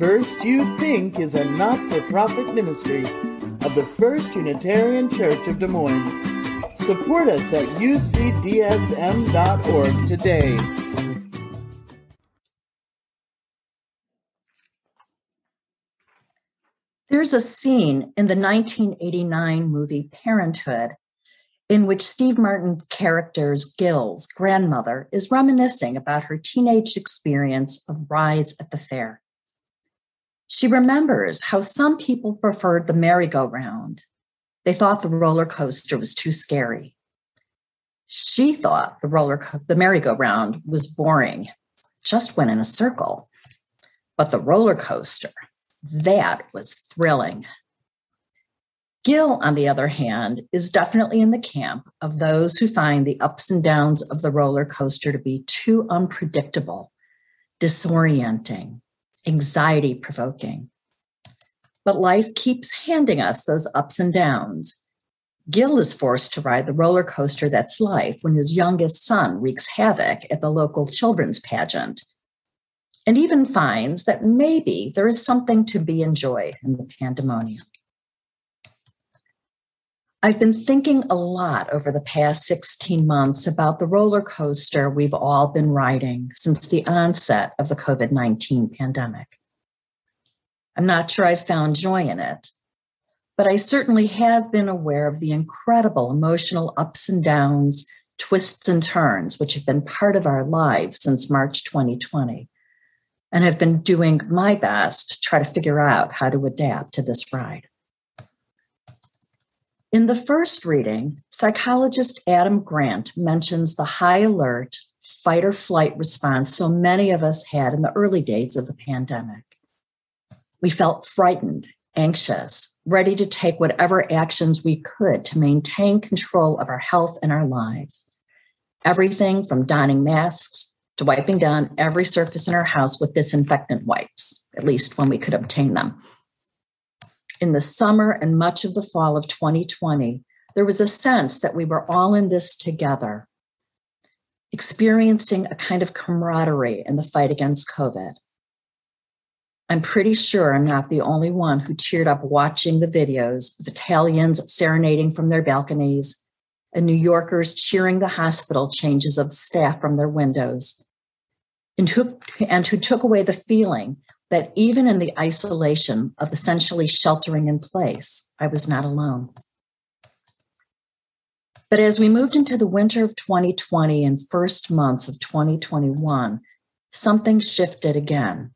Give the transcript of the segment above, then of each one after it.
First You Think is a not for profit ministry of the First Unitarian Church of Des Moines. Support us at ucdsm.org today. There's a scene in the 1989 movie Parenthood in which Steve Martin character's Gil's grandmother is reminiscing about her teenage experience of rides at the fair. She remembers how some people preferred the merry-go-round. They thought the roller coaster was too scary. She thought the roller co- the merry-go-round was boring, just went in a circle. But the roller coaster, that was thrilling. Gil, on the other hand, is definitely in the camp of those who find the ups and downs of the roller coaster to be too unpredictable, disorienting, anxiety provoking. But life keeps handing us those ups and downs. Gil is forced to ride the roller coaster that's life when his youngest son wreaks havoc at the local children's pageant and even finds that maybe there is something to be enjoyed in the pandemonium. I've been thinking a lot over the past 16 months about the roller coaster we've all been riding since the onset of the COVID 19 pandemic. I'm not sure I've found joy in it, but I certainly have been aware of the incredible emotional ups and downs, twists and turns, which have been part of our lives since March 2020, and have been doing my best to try to figure out how to adapt to this ride. In the first reading, psychologist Adam Grant mentions the high alert fight or flight response so many of us had in the early days of the pandemic. We felt frightened, anxious, ready to take whatever actions we could to maintain control of our health and our lives. Everything from donning masks to wiping down every surface in our house with disinfectant wipes, at least when we could obtain them in the summer and much of the fall of 2020, there was a sense that we were all in this together, experiencing a kind of camaraderie in the fight against COVID. I'm pretty sure I'm not the only one who cheered up watching the videos of Italians serenading from their balconies and New Yorkers cheering the hospital changes of staff from their windows, and who, and who took away the feeling that even in the isolation of essentially sheltering in place, I was not alone. But as we moved into the winter of 2020 and first months of 2021, something shifted again.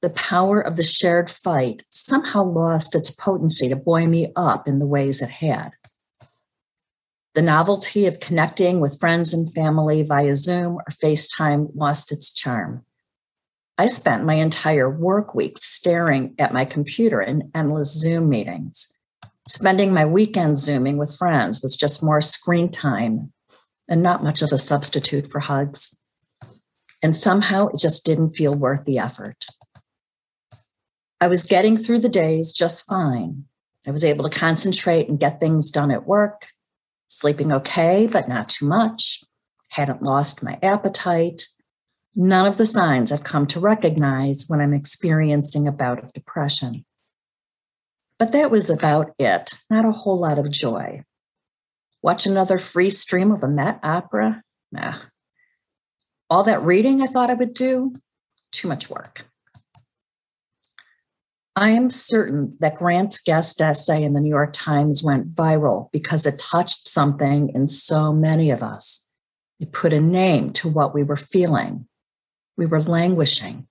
The power of the shared fight somehow lost its potency to buoy me up in the ways it had. The novelty of connecting with friends and family via Zoom or FaceTime lost its charm. I spent my entire work week staring at my computer in endless Zoom meetings. Spending my weekend Zooming with friends was just more screen time and not much of a substitute for hugs. And somehow it just didn't feel worth the effort. I was getting through the days just fine. I was able to concentrate and get things done at work, sleeping okay, but not too much, hadn't lost my appetite, None of the signs I've come to recognize when I'm experiencing a bout of depression. But that was about it, not a whole lot of joy. Watch another free stream of a Met opera? Nah. All that reading I thought I would do? Too much work. I am certain that Grant's guest essay in the New York Times went viral because it touched something in so many of us. It put a name to what we were feeling, we were languishing.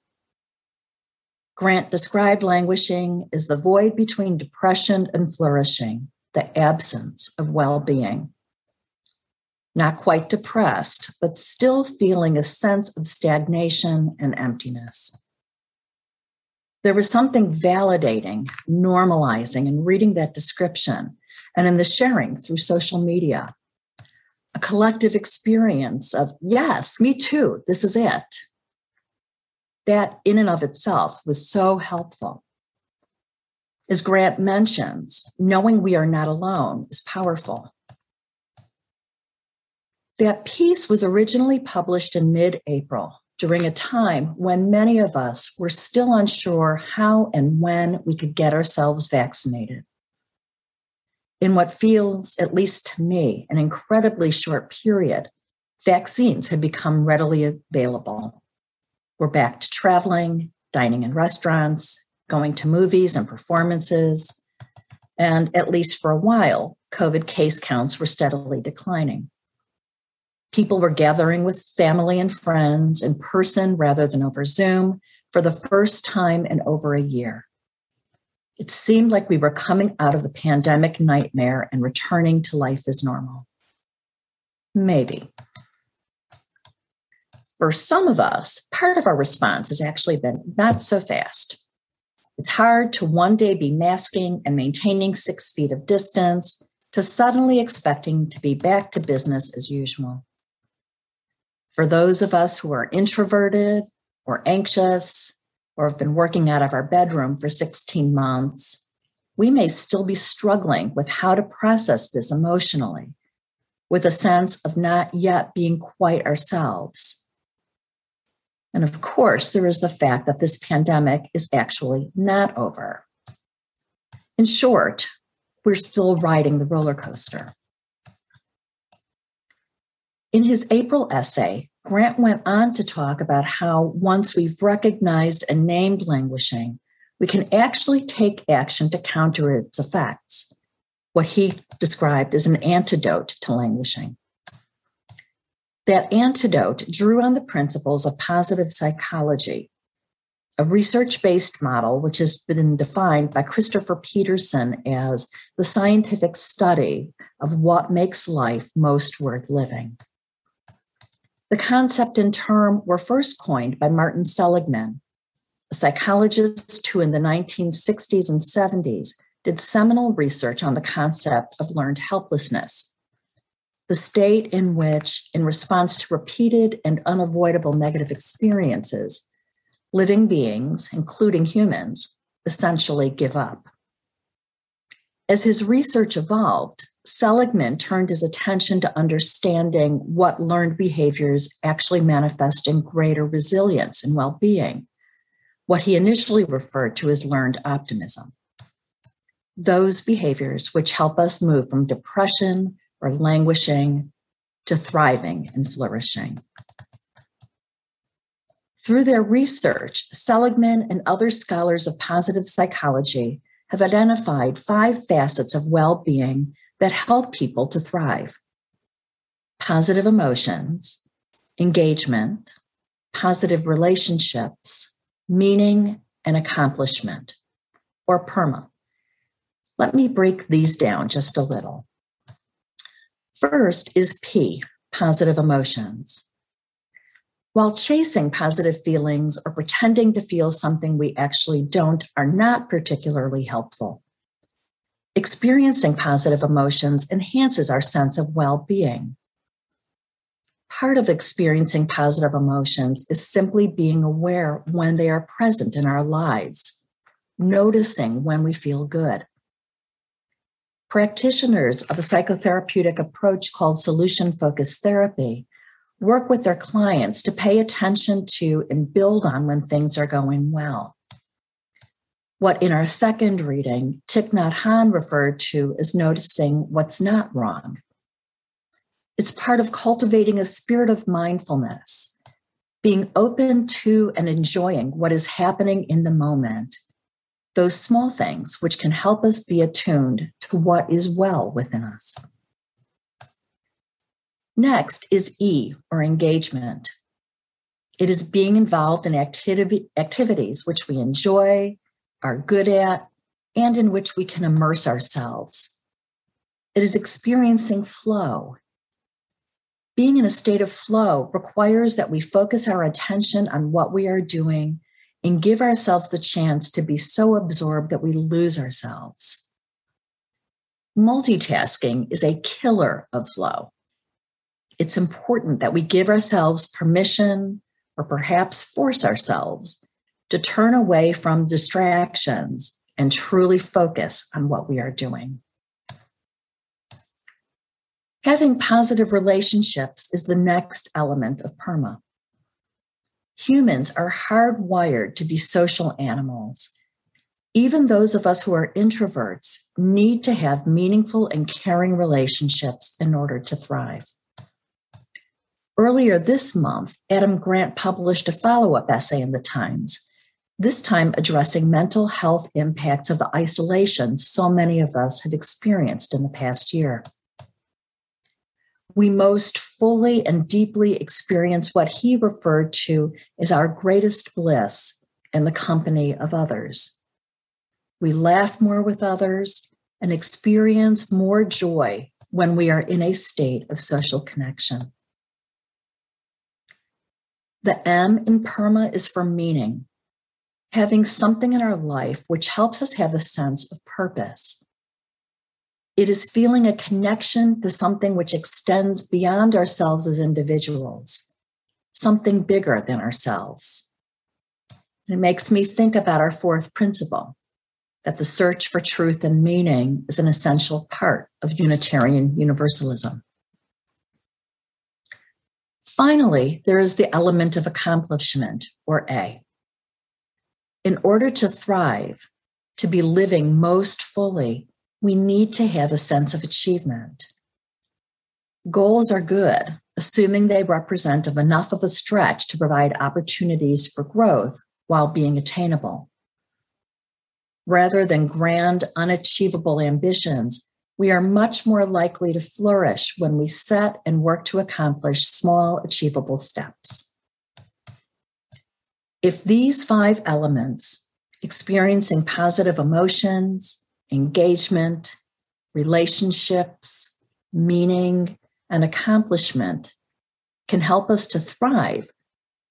Grant described languishing as the void between depression and flourishing, the absence of well being. Not quite depressed, but still feeling a sense of stagnation and emptiness. There was something validating, normalizing and reading that description and in the sharing through social media. A collective experience of, yes, me too, this is it that in and of itself was so helpful. As Grant mentions, knowing we are not alone is powerful. That piece was originally published in mid April, during a time when many of us were still unsure how and when we could get ourselves vaccinated. In what feels, at least to me, an incredibly short period, vaccines had become readily available. We're back to traveling, dining in restaurants, going to movies and performances, and at least for a while, COVID case counts were steadily declining. People were gathering with family and friends in person rather than over Zoom for the first time in over a year. It seemed like we were coming out of the pandemic nightmare and returning to life as normal. Maybe. For some of us, part of our response has actually been not so fast. It's hard to one day be masking and maintaining six feet of distance to suddenly expecting to be back to business as usual. For those of us who are introverted or anxious or have been working out of our bedroom for 16 months, we may still be struggling with how to process this emotionally, with a sense of not yet being quite ourselves. And of course, there is the fact that this pandemic is actually not over. In short, we're still riding the roller coaster. In his April essay, Grant went on to talk about how once we've recognized and named languishing, we can actually take action to counter its effects, what he described as an antidote to languishing. That antidote drew on the principles of positive psychology, a research based model which has been defined by Christopher Peterson as the scientific study of what makes life most worth living. The concept and term were first coined by Martin Seligman, a psychologist who in the 1960s and 70s did seminal research on the concept of learned helplessness, the state in which, in response to repeated and unavoidable negative experiences, living beings, including humans, essentially give up. As his research evolved, Seligman turned his attention to understanding what learned behaviors actually manifest in greater resilience and well being, what he initially referred to as learned optimism. Those behaviors which help us move from depression or languishing to thriving and flourishing. Through their research, Seligman and other scholars of positive psychology have identified five facets of well being that help people to thrive positive emotions, engagement, positive relationships, meaning, and accomplishment, or PERMA. Let me break these down just a little. First is P, positive emotions. While chasing positive feelings or pretending to feel something we actually don't are not particularly helpful. Experiencing positive emotions enhances our sense of well being. Part of experiencing positive emotions is simply being aware when they are present in our lives, noticing when we feel good. Practitioners of a psychotherapeutic approach called solution focused therapy work with their clients to pay attention to and build on when things are going well what in our second reading Thich Nhat Hanh referred to as noticing what's not wrong. It's part of cultivating a spirit of mindfulness, being open to and enjoying what is happening in the moment, those small things which can help us be attuned to what is well within us. Next is E, or engagement. It is being involved in activity, activities which we enjoy, are good at, and in which we can immerse ourselves. It is experiencing flow. Being in a state of flow requires that we focus our attention on what we are doing and give ourselves the chance to be so absorbed that we lose ourselves. Multitasking is a killer of flow. It's important that we give ourselves permission or perhaps force ourselves to turn away from distractions and truly focus on what we are doing. Having positive relationships is the next element of PERMA. Humans are hardwired to be social animals. Even those of us who are introverts need to have meaningful and caring relationships in order to thrive. Earlier this month, Adam Grant published a follow up essay in the Times, this time addressing mental health impacts of the isolation so many of us have experienced in the past year. We most fully and deeply experience what he referred to as our greatest bliss in the company of others. We laugh more with others and experience more joy when we are in a state of social connection. The M in PERMA is for meaning, having something in our life which helps us have a sense of purpose. It is feeling a connection to something which extends beyond ourselves as individuals, something bigger than ourselves. It makes me think about our fourth principle that the search for truth and meaning is an essential part of Unitarian Universalism. Finally, there is the element of accomplishment, or A. In order to thrive, to be living most fully, we need to have a sense of achievement. Goals are good, assuming they represent enough of a stretch to provide opportunities for growth while being attainable. Rather than grand, unachievable ambitions, we are much more likely to flourish when we set and work to accomplish small, achievable steps. If these five elements, experiencing positive emotions, engagement, relationships, meaning, and accomplishment, can help us to thrive,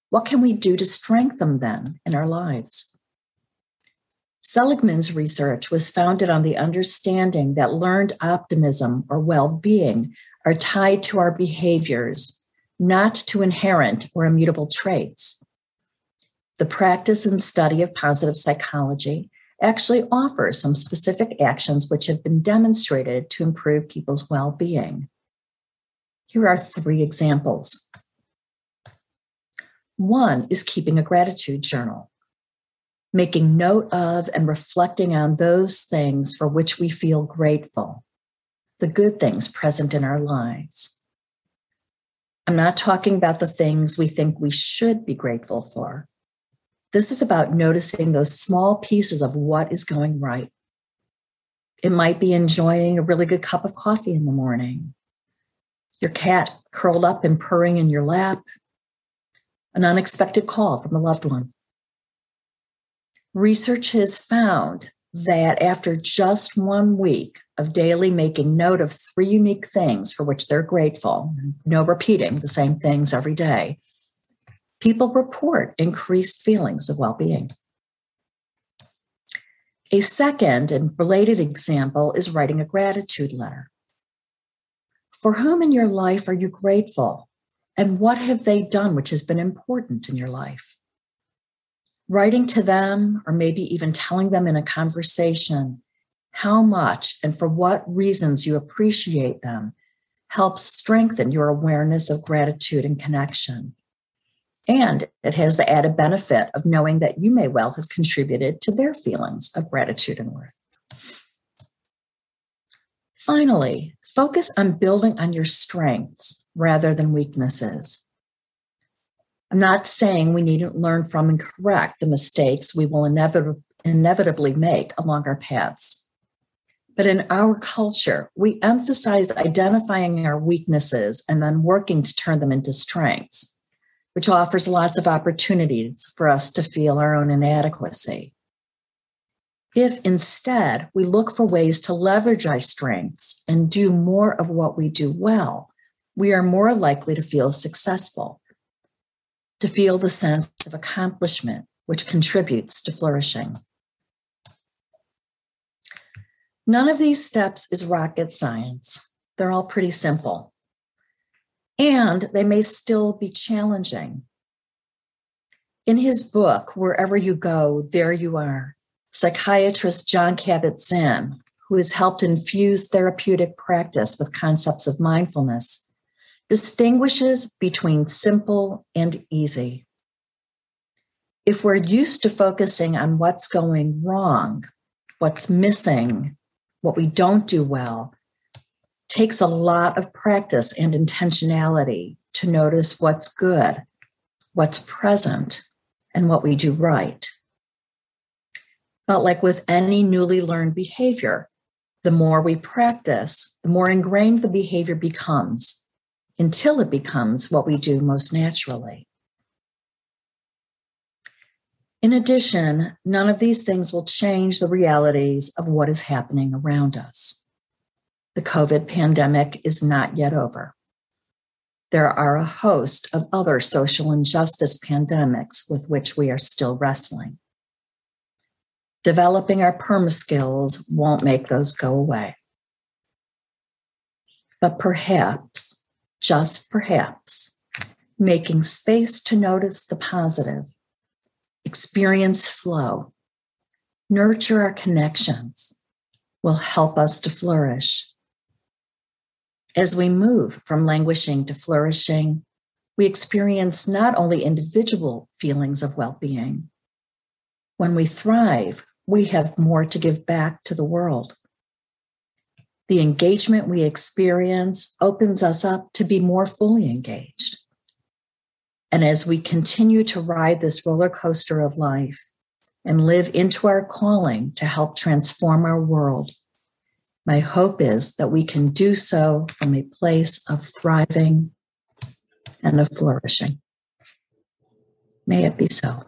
what can we do to strengthen them in our lives? Seligman's research was founded on the understanding that learned optimism or well being are tied to our behaviors, not to inherent or immutable traits. The practice and study of positive psychology actually offers some specific actions which have been demonstrated to improve people's well being. Here are three examples. One is keeping a gratitude journal making note of and reflecting on those things for which we feel grateful, the good things present in our lives. I'm not talking about the things we think we should be grateful for. This is about noticing those small pieces of what is going right. It might be enjoying a really good cup of coffee in the morning, your cat curled up and purring in your lap, an unexpected call from a loved one. Research has found that after just one week of daily making note of three unique things for which they're grateful, no repeating the same things every day, people report increased feelings of well being. A second and related example is writing a gratitude letter. For whom in your life are you grateful? And what have they done which has been important in your life? writing to them, or maybe even telling them in a conversation how much and for what reasons you appreciate them helps strengthen your awareness of gratitude and connection. And it has the added benefit of knowing that you may well have contributed to their feelings of gratitude and worth. Finally, focus on building on your strengths rather than weaknesses. I'm not saying we needn't learn from and correct the mistakes we will inevit- inevitably make along our paths. But in our culture, we emphasize identifying our weaknesses and then working to turn them into strengths, which offers lots of opportunities for us to feel our own inadequacy. If instead we look for ways to leverage our strengths and do more of what we do well, we are more likely to feel successful to feel the sense of accomplishment, which contributes to flourishing. None of these steps is rocket science. They're all pretty simple. And they may still be challenging. In his book, Wherever You Go, There You Are, psychiatrist Jon Kabat-Zinn, who has helped infuse therapeutic practice with concepts of mindfulness, distinguishes between simple and easy. if we're used to focusing on what's going wrong, what's missing, what we don't do well, takes a lot of practice and intentionality to notice what's good, what's present, and what we do right. But like with any newly learned behavior, the more we practice, the more ingrained the behavior becomes until it becomes what we do most naturally. In addition, none of these things will change the realities of what is happening around us. The COVID pandemic is not yet over. There are a host of other social injustice pandemics with which we are still wrestling. Developing our perma skills won't make those go away. But perhaps, just perhaps, making space to notice the positive experience flow, nurture our connections, will help us to flourish. As we move from languishing to flourishing, we experience not only individual feelings of well being. When we thrive, we have more to give back to the world. The engagement we experience opens us up to be more fully engaged. And as we continue to ride this roller coaster of life and live into our calling to help transform our world, my hope is that we can do so from a place of thriving and of flourishing. May it be so.